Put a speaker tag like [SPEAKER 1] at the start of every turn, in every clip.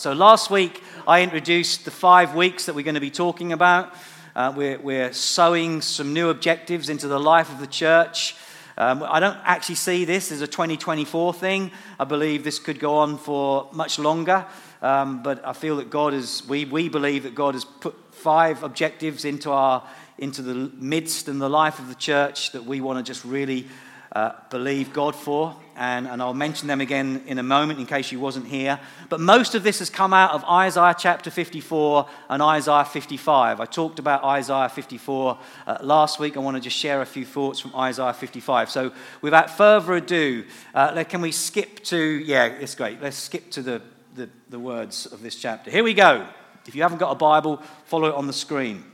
[SPEAKER 1] So last week I introduced the five weeks that we're going to be talking about. Uh, we're, we're sowing some new objectives into the life of the church. Um, I don't actually see this as a 2024 thing. I believe this could go on for much longer. Um, but I feel that God is, we, we believe that God has put five objectives into, our, into the midst and the life of the church that we want to just really uh, believe God for. And, and I'll mention them again in a moment in case you wasn't here. But most of this has come out of Isaiah chapter 54 and Isaiah 55. I talked about Isaiah 54 uh, last week. I want to just share a few thoughts from Isaiah 55. So without further ado, uh, can we skip to, yeah, it's great. Let's skip to the, the, the words of this chapter. Here we go. If you haven't got a Bible, follow it on the screen.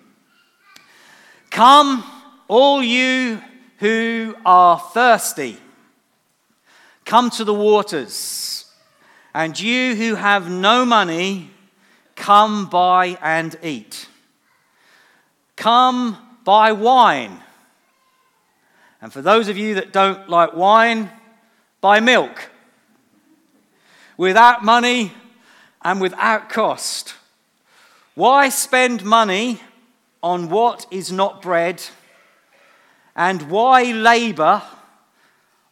[SPEAKER 1] Come, all you who are thirsty, come to the waters. And you who have no money, come buy and eat. Come buy wine. And for those of you that don't like wine, buy milk. Without money and without cost. Why spend money on what is not bread? And why labor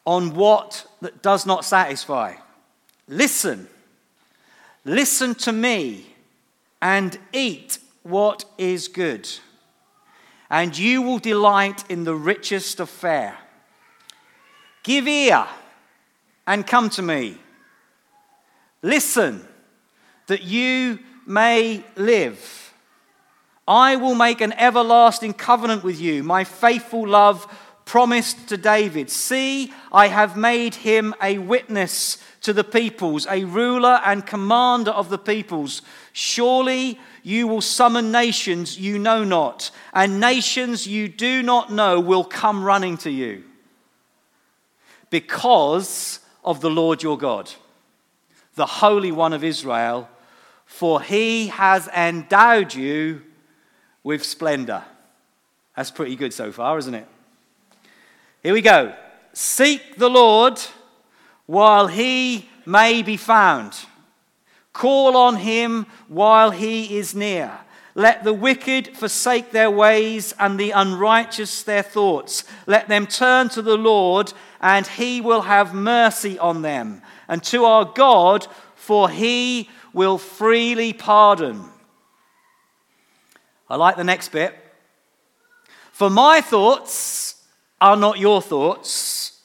[SPEAKER 1] on what that does not satisfy? Listen, listen to me and eat what is good, and you will delight in the richest of fare. Give ear and come to me. Listen that you may live. I will make an everlasting covenant with you, my faithful love promised to David. See, I have made him a witness to the peoples, a ruler and commander of the peoples. Surely you will summon nations you know not, and nations you do not know will come running to you because of the Lord your God, the Holy One of Israel, for he has endowed you with splendor. That's pretty good so far, isn't it? Here we go. Seek the Lord while he may be found. Call on him while he is near. Let the wicked forsake their ways and the unrighteous their thoughts. Let them turn to the Lord, and he will have mercy on them, and to our God, for he will freely pardon. I like the next bit. For my thoughts are not your thoughts,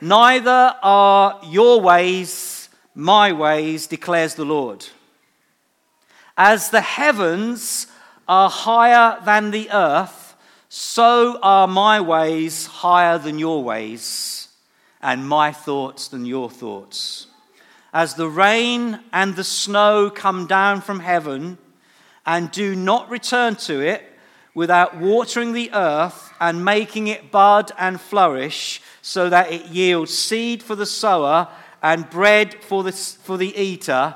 [SPEAKER 1] neither are your ways my ways, declares the Lord. As the heavens are higher than the earth, so are my ways higher than your ways, and my thoughts than your thoughts. As the rain and the snow come down from heaven, and do not return to it without watering the earth and making it bud and flourish, so that it yields seed for the sower and bread for the, for the eater,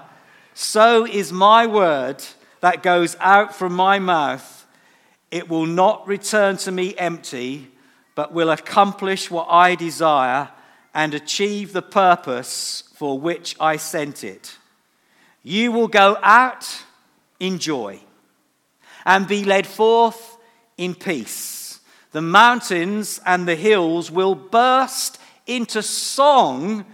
[SPEAKER 1] so is my word that goes out from my mouth. It will not return to me empty, but will accomplish what I desire and achieve the purpose for which I sent it. You will go out in joy and be led forth in peace. The mountains and the hills will burst into song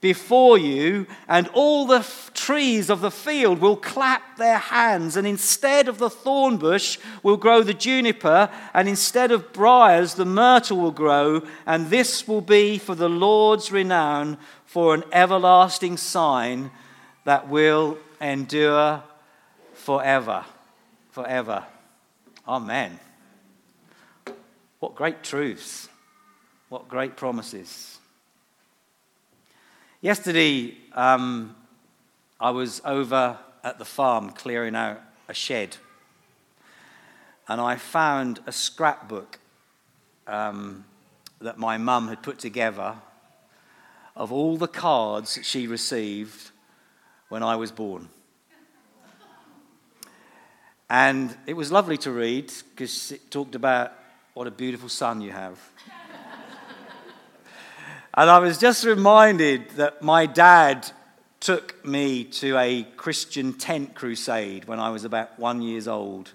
[SPEAKER 1] before you, and all the f- trees of the field will clap their hands, and instead of the thorn bush will grow the juniper, and instead of briars the myrtle will grow, and this will be for the Lord's renown, for an everlasting sign that will endure forever. Forever. Amen. What great truths. What great promises. Yesterday, um, I was over at the farm clearing out a shed, and I found a scrapbook um, that my mum had put together of all the cards she received when I was born. And it was lovely to read because it talked about what a beautiful son you have. And I was just reminded that my dad took me to a Christian tent crusade when I was about one years old.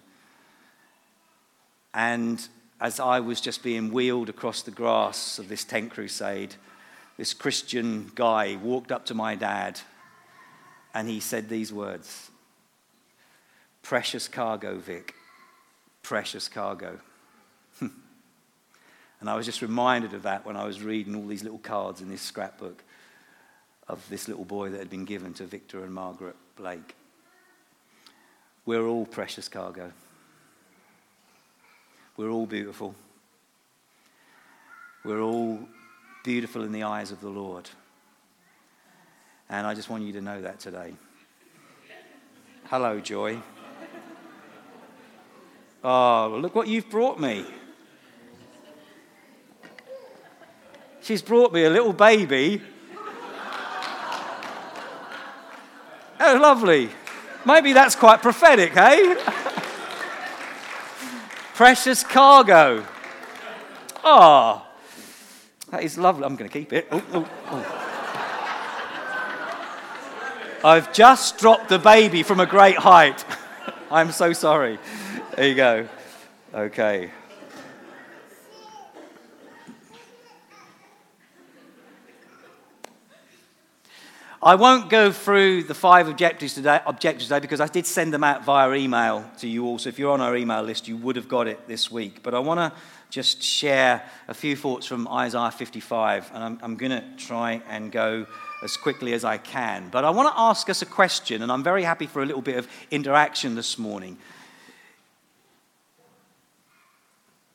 [SPEAKER 1] And as I was just being wheeled across the grass of this tent crusade, this Christian guy walked up to my dad and he said these words Precious cargo, Vic. Precious cargo. And I was just reminded of that when I was reading all these little cards in this scrapbook of this little boy that had been given to Victor and Margaret Blake. We're all precious cargo. We're all beautiful. We're all beautiful in the eyes of the Lord. And I just want you to know that today. Hello, Joy. Oh, look what you've brought me. She's brought me a little baby Oh, lovely. Maybe that's quite prophetic, eh? Precious cargo. Ah, oh, that is lovely. I'm going to keep it. I've just dropped the baby from a great height. I'm so sorry. There you go. Okay. I won't go through the five objectives today, objectives today because I did send them out via email to you all. So if you're on our email list, you would have got it this week. But I want to just share a few thoughts from Isaiah 55, and I'm, I'm going to try and go as quickly as I can. But I want to ask us a question, and I'm very happy for a little bit of interaction this morning.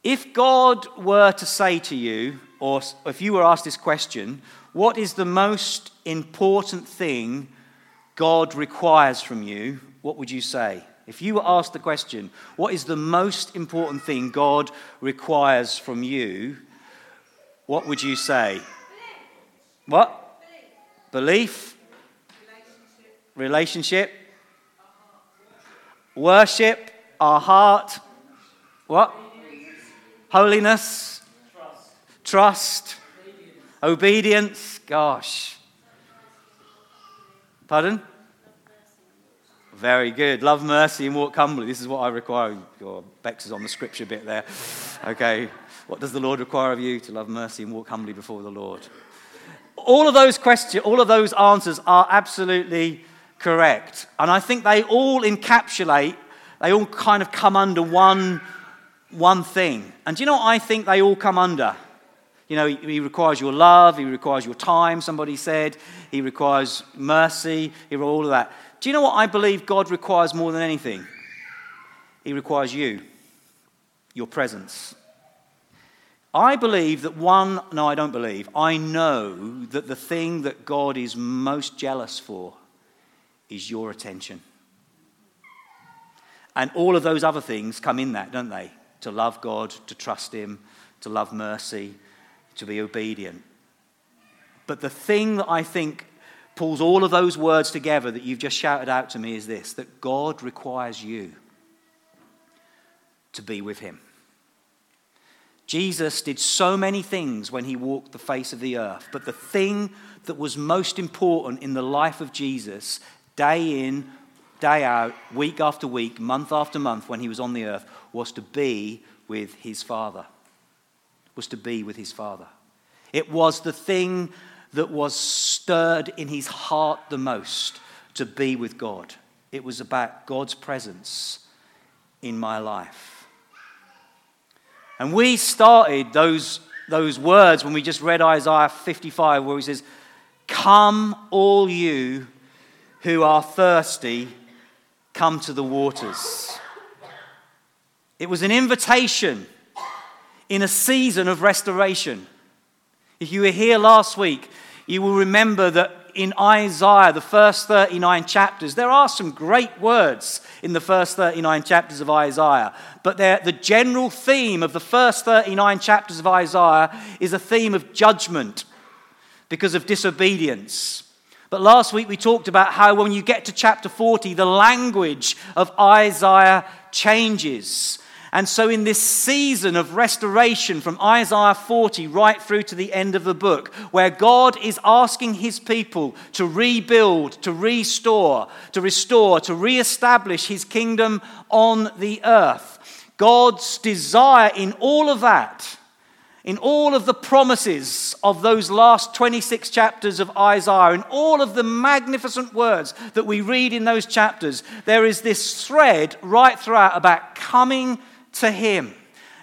[SPEAKER 1] If God were to say to you, or if you were asked this question, what is the most important thing God requires from you? What would you say? If you were asked the question, what is the most important thing God requires from you? What would you say? What? Belief? Relationship? Relationship? Worship? Our heart? What? Holiness? Trust? Trust Obedience, gosh. Pardon? Very good. Love mercy and walk humbly. This is what I require. Oh, Bex is on the scripture bit there. Okay. What does the Lord require of you? To love mercy and walk humbly before the Lord. All of those questions, all of those answers are absolutely correct. And I think they all encapsulate, they all kind of come under one, one thing. And do you know what I think they all come under? You know, he requires your love, he requires your time, somebody said. He requires mercy, he all of that. Do you know what I believe God requires more than anything? He requires you, your presence. I believe that one, no, I don't believe, I know that the thing that God is most jealous for is your attention. And all of those other things come in that, don't they? To love God, to trust Him, to love mercy, to be obedient. But the thing that I think pulls all of those words together that you've just shouted out to me is this that God requires you to be with Him. Jesus did so many things when he walked the face of the earth, but the thing that was most important in the life of Jesus, day in, day out, week after week, month after month, when he was on the earth, was to be with his Father was to be with his Father. It was the thing that was stirred in his heart the most to be with God. It was about God's presence in my life. And we started those, those words when we just read Isaiah 55, where he says, Come, all you who are thirsty, come to the waters. It was an invitation in a season of restoration. If you were here last week, you will remember that in Isaiah, the first 39 chapters, there are some great words in the first 39 chapters of Isaiah. But the general theme of the first 39 chapters of Isaiah is a theme of judgment because of disobedience. But last week we talked about how when you get to chapter 40, the language of Isaiah changes And so, in this season of restoration from Isaiah 40 right through to the end of the book, where God is asking his people to rebuild, to restore, to restore, to re-establish his kingdom on the earth, God's desire in all of that in all of the promises of those last 26 chapters of Isaiah, in all of the magnificent words that we read in those chapters, there is this thread right throughout about coming to Him.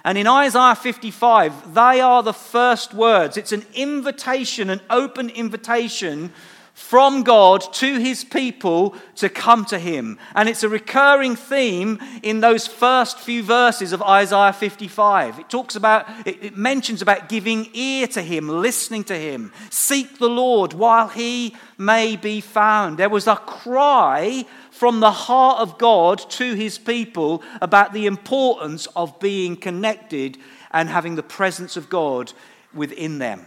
[SPEAKER 1] And in Isaiah 55, they are the first words. It's an invitation, an open invitation from God to his people to come to him. And it's a recurring theme in those first few verses of Isaiah 55. It talks about, it, mentions about giving ear to him, listening to him. Seek the Lord while he may be found. There was a cry from the heart of God to his people about the importance of being connected and having the presence of God within them.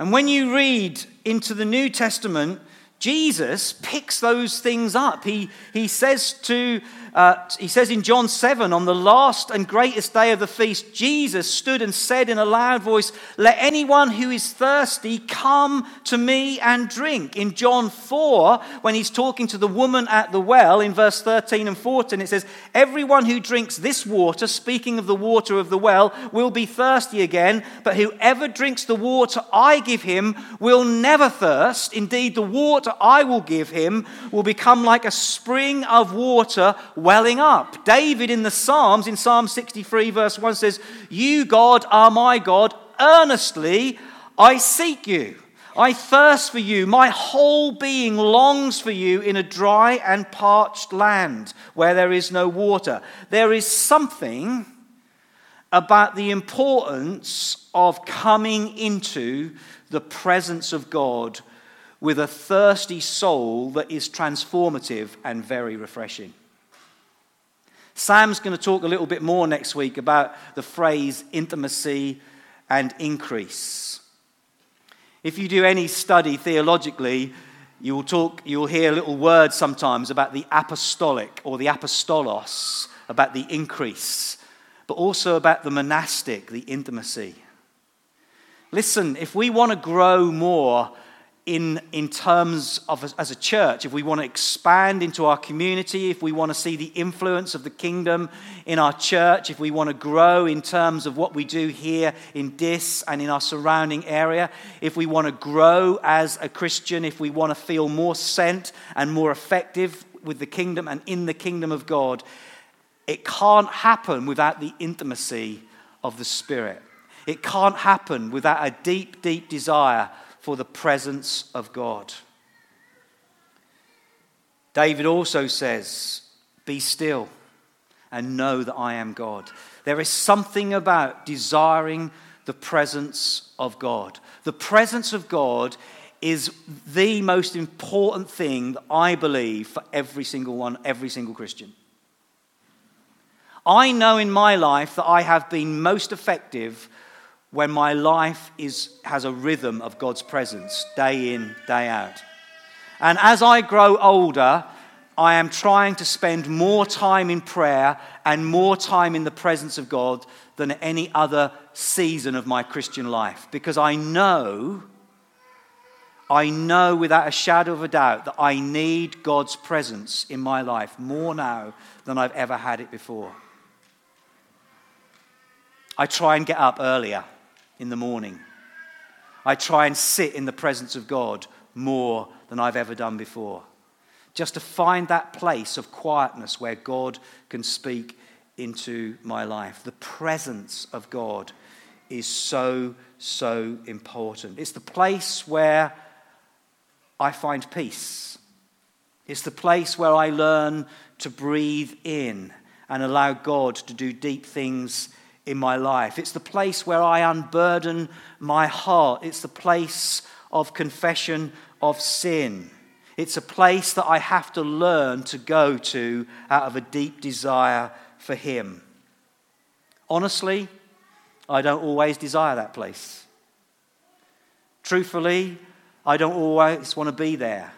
[SPEAKER 1] And when you read into the New Testament, Jesus picks those things up. He, he says to uh, he says in John 7, on the last and greatest day of the feast, Jesus stood and said in a loud voice, Let anyone who is thirsty come to me and drink. In John 4, when he's talking to the woman at the well, in verse 13 and 14, it says, Everyone who drinks this water, speaking of the water of the well, will be thirsty again, but whoever drinks the water I give him will never thirst. Indeed, the water I will give him will become like a spring of water welling up. David in the Psalms, in Psalm 63, verse 1 says, You, God, are my God. Earnestly I seek you. I thirst for you. My whole being longs for you in a dry and parched land where there is no water. There is something about the importance of coming into the presence of God with a thirsty soul that is transformative and very refreshing. Sam's going to talk a little bit more next week about the phrase intimacy and increase. If you do any study theologically, you will talk, you'll hear little words sometimes about the apostolic or the apostolos, about the increase, but also about the monastic, the intimacy. Listen, if we want to grow more in, in terms of as a church, if we want to expand into our community, if we want to see the influence of the kingdom in our church, if we want to grow in terms of what we do here in Diss and in our surrounding area, if we want to grow as a Christian, if we want to feel more sent and more effective with the kingdom and in the kingdom of God, it can't happen without the intimacy of the Spirit. It can't happen without a deep, deep desire for the presence of God. David also says, Be still and know that I am God. There is something about desiring the presence of God. The presence of God is the most important thing that I believe for every single one, every single Christian. I know in my life that I have been most effective when my life is, has a rhythm of God's presence day in, day out. And as I grow older, I am trying to spend more time in prayer and more time in the presence of God than any other season of my Christian life because I know, I know without a shadow of a doubt that I need God's presence in my life more now than I've ever had it before. I try and get up earlier in the morning. I try and sit in the presence of God more than I've ever done before. Just to find that place of quietness where God can speak into my life. The presence of God is so, so important. It's the place where I find peace. It's the place where I learn to breathe in and allow God to do deep things in my life. It's the place where I unburden my heart. It's the place of confession of sin. It's a place that I have to learn to go to out of a deep desire for Him. Honestly, I don't always desire that place. Truthfully, I don't always want to be there.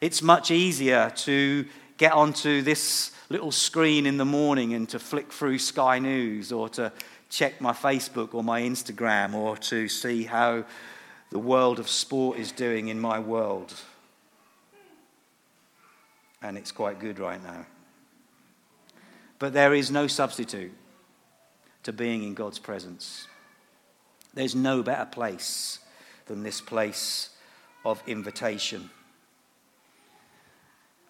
[SPEAKER 1] It's much easier to get onto this little screen in the morning and to flick through Sky News or to check my Facebook or my Instagram or to see how the world of sport is doing in my world. And it's quite good right now. But there is no substitute to being in God's presence. There's no better place than this place of invitation.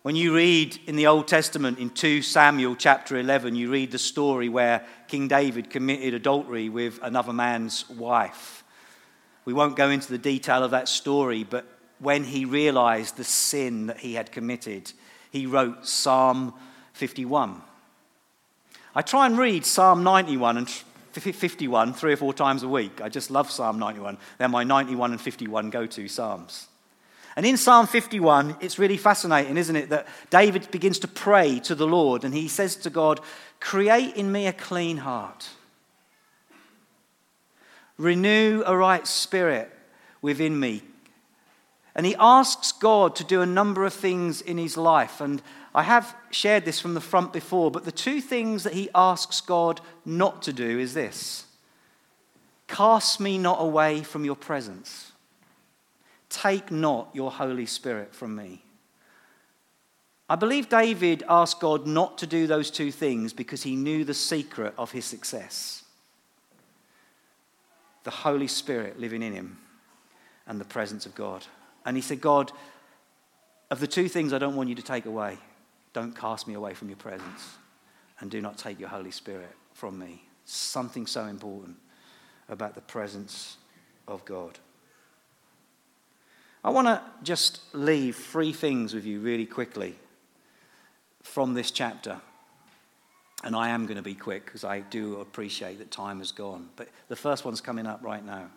[SPEAKER 1] When you read in the Old Testament, in 2 Samuel chapter 11, you read the story where King David committed adultery with another man's wife. We won't go into the detail of that story, but when he realized the sin that he had committed, he wrote Psalm 51. I try and read Psalm 91 and 51 three or four times a week. I just love Psalm 91. They're my 91 and 51 go to Psalms. And in Psalm 51, it's really fascinating, isn't it, that David begins to pray to the Lord and he says to God, Create in me a clean heart, renew a right spirit within me. And he asks God to do a number of things in his life. And I have shared this from the front before, but the two things that he asks God not to do is this Cast me not away from your presence. Take not your Holy Spirit from me. I believe David asked God not to do those two things because he knew the secret of his success the Holy Spirit living in him and the presence of God. And he said, God, of the two things I don't want you to take away, don't cast me away from your presence and do not take your Holy Spirit from me. Something so important about the presence of God. I want to just leave three things with you really quickly from this chapter. And I am going to be quick because I do appreciate that time has gone. But the first one's coming up right now.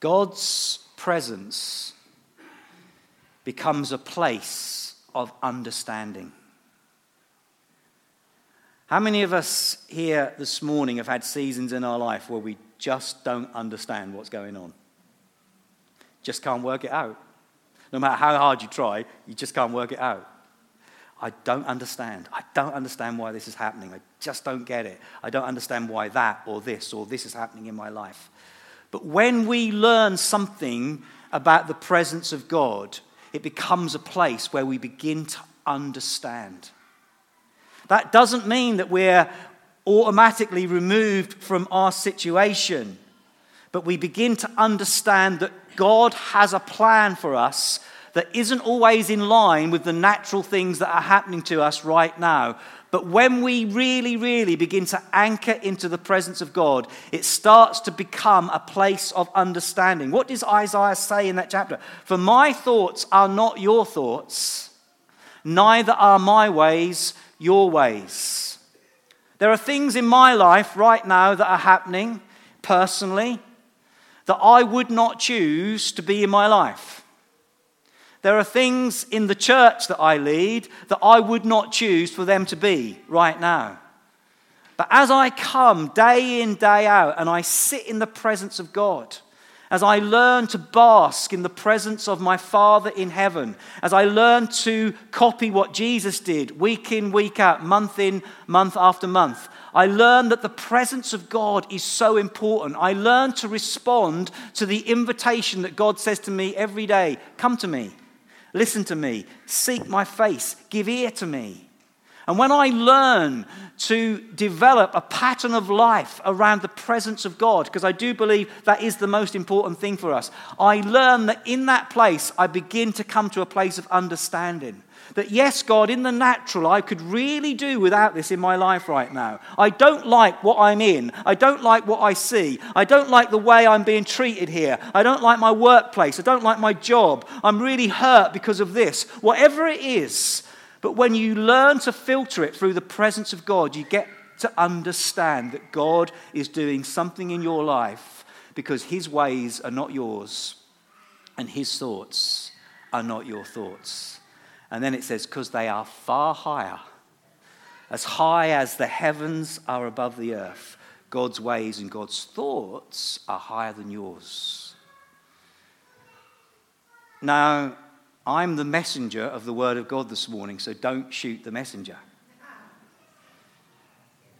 [SPEAKER 1] God's presence becomes a place of understanding. How many of us here this morning have had seasons in our life where we just don't understand what's going on? Just can't work it out. No matter how hard you try, you just can't work it out. I don't understand. I don't understand why this is happening. I just don't get it. I don't understand why that or this or this is happening in my life. But when we learn something about the presence of God, it becomes a place where we begin to understand. That doesn't mean that we're automatically removed from our situation, but we begin to understand that God has a plan for us that isn't always in line with the natural things that are happening to us right now. But when we really, really begin to anchor into the presence of God, it starts to become a place of understanding. What does Isaiah say in that chapter? For my thoughts are not your thoughts, neither are my ways your ways. There are things in my life right now that are happening personally that I would not choose to be in my life. There are things in the church that I lead that I would not choose for them to be right now. But as I come day in, day out, and I sit in the presence of God, as I learn to bask in the presence of my Father in heaven, as I learn to copy what Jesus did week in, week out, month in, month after month, I learn that the presence of God is so important. I learn to respond to the invitation that God says to me every day come to me, listen to me, seek my face, give ear to me. And when I learn to develop a pattern of life around the presence of God, because I do believe that is the most important thing for us, I learn that in that place I begin to come to a place of understanding. That, yes, God, in the natural, I could really do without this in my life right now. I don't like what I'm in. I don't like what I see. I don't like the way I'm being treated here. I don't like my workplace. I don't like my job. I'm really hurt because of this. Whatever it is. But when you learn to filter it through the presence of God, you get to understand that God is doing something in your life because His ways are not yours and His thoughts are not your thoughts. And then it says, because they are far higher, as high as the heavens are above the earth. God's ways and God's thoughts are higher than yours. Now, I'm the messenger of the word of God this morning, so don't shoot the messenger.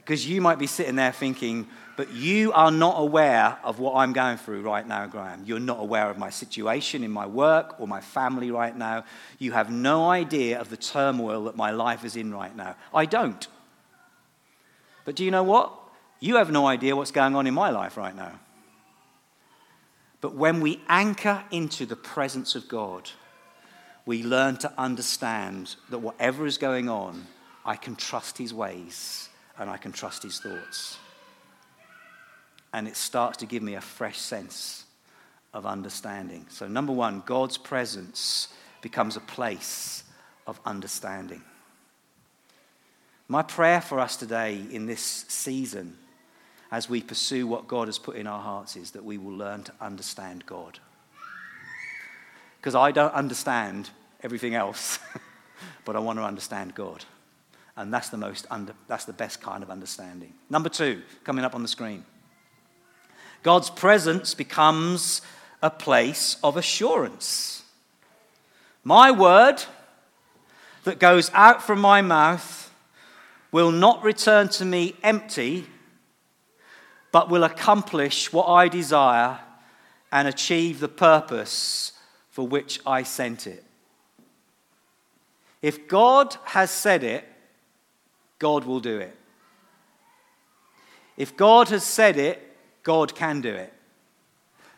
[SPEAKER 1] Because you might be sitting there thinking, but you are not aware of what I'm going through right now, Graham. You're not aware of my situation in my work or my family right now. You have no idea of the turmoil that my life is in right now. I don't. But do you know what? You have no idea what's going on in my life right now. But when we anchor into the presence of God, we learn to understand that whatever is going on, I can trust His ways and I can trust His thoughts. And it starts to give me a fresh sense of understanding. So, number one, God's presence becomes a place of understanding. My prayer for us today in this season, as we pursue what God has put in our hearts, is that we will learn to understand God. Because I don't understand everything else, but I want to understand God. And that's the, most under, that's the best kind of understanding. Number two, coming up on the screen. God's presence becomes a place of assurance. My word that goes out from my mouth will not return to me empty, but will accomplish what I desire and achieve the purpose for which I sent it. If God has said it, God will do it. If God has said it, God can do it.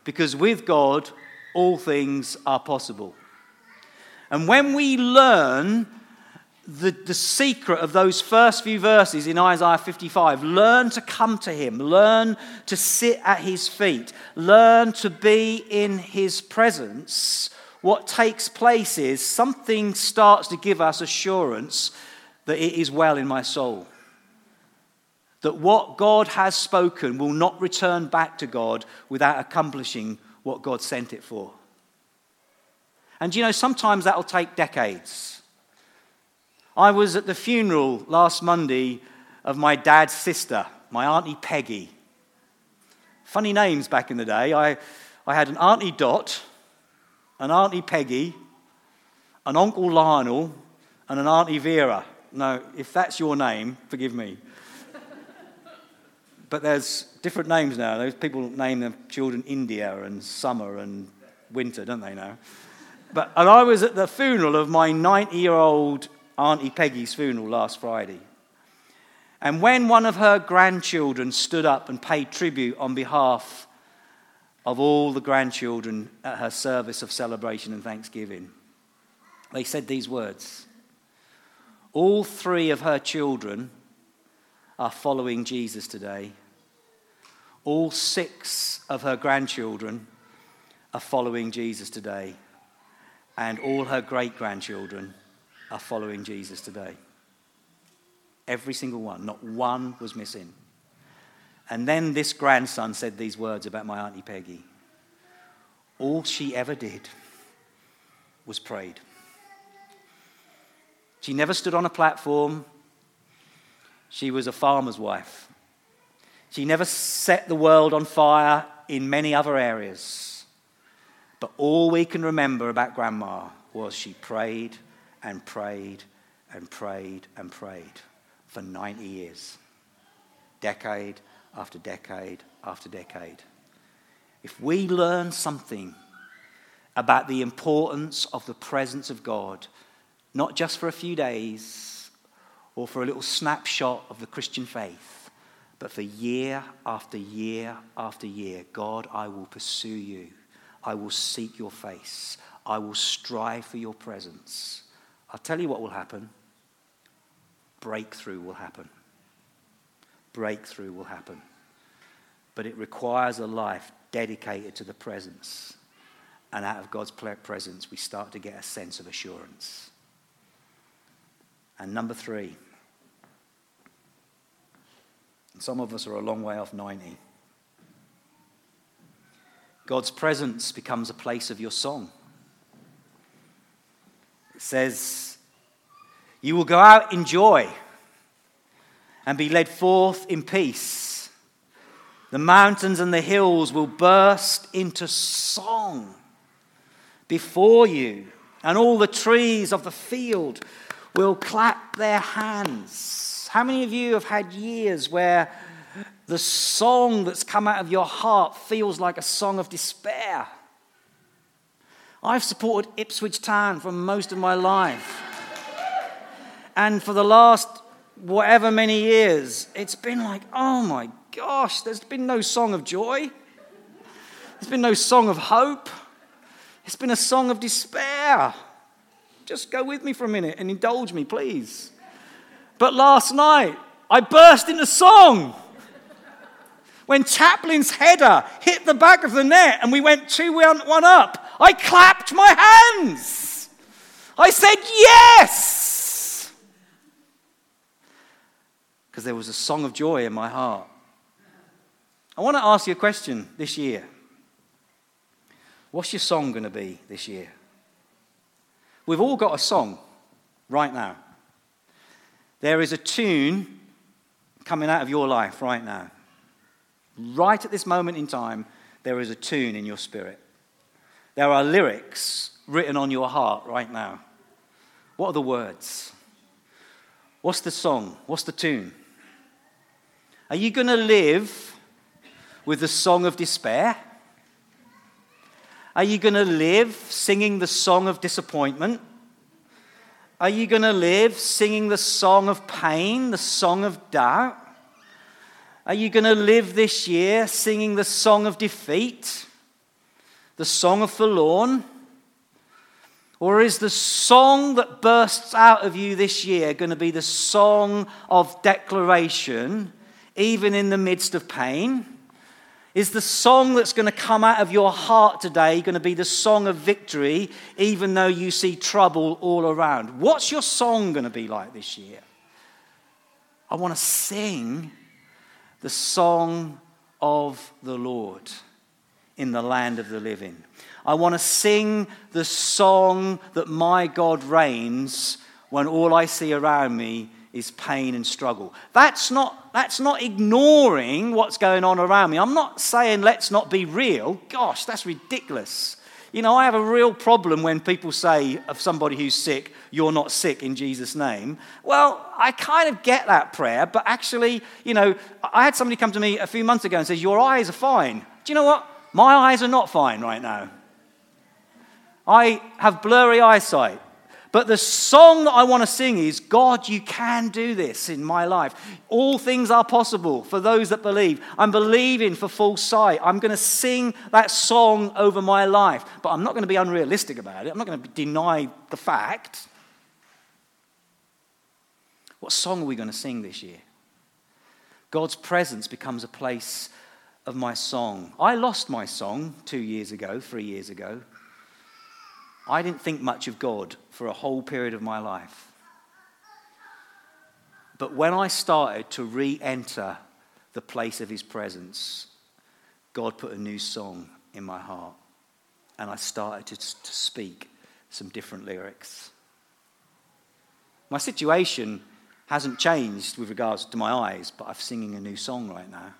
[SPEAKER 1] Because with God, all things are possible. And when we learn the, the secret of those first few verses in Isaiah 55. Learn to come to him, learn to sit at his feet, learn to be in his presence. What takes place is something starts to give us assurance that it is well in my soul. That what God has spoken will not return back to God without accomplishing what God sent it for. And you know, sometimes that'll take decades. I was at the funeral last Monday of my dad's sister, my Auntie Peggy. Funny names back in the day. I, I had an Auntie Dot, an Auntie Peggy, an Uncle Lionel, and an Auntie Vera. No, if that's your name, forgive me. but there's different names now. Those people name their children India and Summer and Winter, don't they now? But, and I was at the funeral of my 90 year old Auntie Peggy's funeral last Friday. And when one of her grandchildren stood up and paid tribute on behalf of all the grandchildren at her service of celebration and thanksgiving, they said these words All three of her children are following Jesus today. All six of her grandchildren are following Jesus today. And all her great grandchildren are following Jesus today. Every single one, not one was missing. And then this grandson said these words about my Auntie Peggy. All she ever did was prayed. She never stood on a platform. She was a farmer's wife. She never set the world on fire in many other areas. But all we can remember about Grandma was she prayed and prayed and prayed and prayed for 90 years, decade after decade after decade. If we learn something about the importance of the presence of God, not just for a few days or for a little snapshot of the Christian faith, but for year after year after year, God, I will pursue you. I will seek your face. I will strive for your presence. I'll tell you what will happen breakthrough will happen. Breakthrough will happen. But it requires a life dedicated to the presence. And out of God's presence, we start to get a sense of assurance. And number three, some of us are a long way off 90. God's presence becomes a place of your song. It says, You will go out in joy and be led forth in peace. The mountains and the hills will burst into song before you, and all the trees of the field will clap their hands. How many of you have had years where the song that's come out of your heart feels like a song of despair? I've supported Ipswich Town for most of my life. And for the last whatever many years, it's been like, oh my gosh, there's been no song of joy. There's been no song of hope. It's been a song of despair. Just go with me for a minute and indulge me, please. But last night, I burst into song. When Chaplin's header hit the back of the net and we went 2 1 up, I clapped my hands. I said, Yes! Because there was a song of joy in my heart. I want to ask you a question this year. What's your song going to be this year? We've all got a song right now. There is a tune coming out of your life right now. Right at this moment in time, there is a tune in your spirit. There are lyrics written on your heart right now. What are the words? What's the song? What's the tune? Are you going to live with the song of despair? Are you going to live singing the song of disappointment? Are you going to live singing the song of pain, the song of doubt? Are you going to live this year singing the song of defeat, the song of forlorn? Or is the song that bursts out of you this year going to be the song of declaration, even in the midst of pain? Is the song that's going to come out of your heart today going to be the song of victory, even though you see trouble all around? What's your song going to be like this year? I want to sing the song of the Lord in the land of the living. I want to sing the song that my God reigns when all I see around me is pain and struggle. That's not, that's not ignoring what's going on around me. I'm not saying let's not be real. Gosh, that's ridiculous. You know, I have a real problem when people say of somebody who's sick, you're not sick in Jesus' name. Well, I kind of get that prayer, but actually, you know, I had somebody come to me a few months ago and says, Your eyes are fine. Do you know what? My eyes are not fine right now. I have blurry eyesight. But the song that I want to sing is God, you can do this in my life. All things are possible for those that believe. I'm believing for full sight. I'm going to sing that song over my life. But I'm not going to be unrealistic about it. I'm not going to deny the fact. What song are we going to sing this year? God's presence becomes a place of my song. I lost my song two years ago, three years ago. I didn't think much of God for a whole period of my life. But when I started to re enter the place of His presence, God put a new song in my heart. And I started to, to speak some different lyrics. My situation hasn't changed with regards to my eyes, but I'm singing a new song right now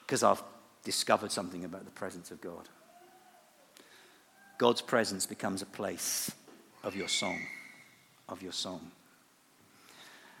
[SPEAKER 1] because I've discovered something about the presence of God. God's presence becomes a place of your song, of your song.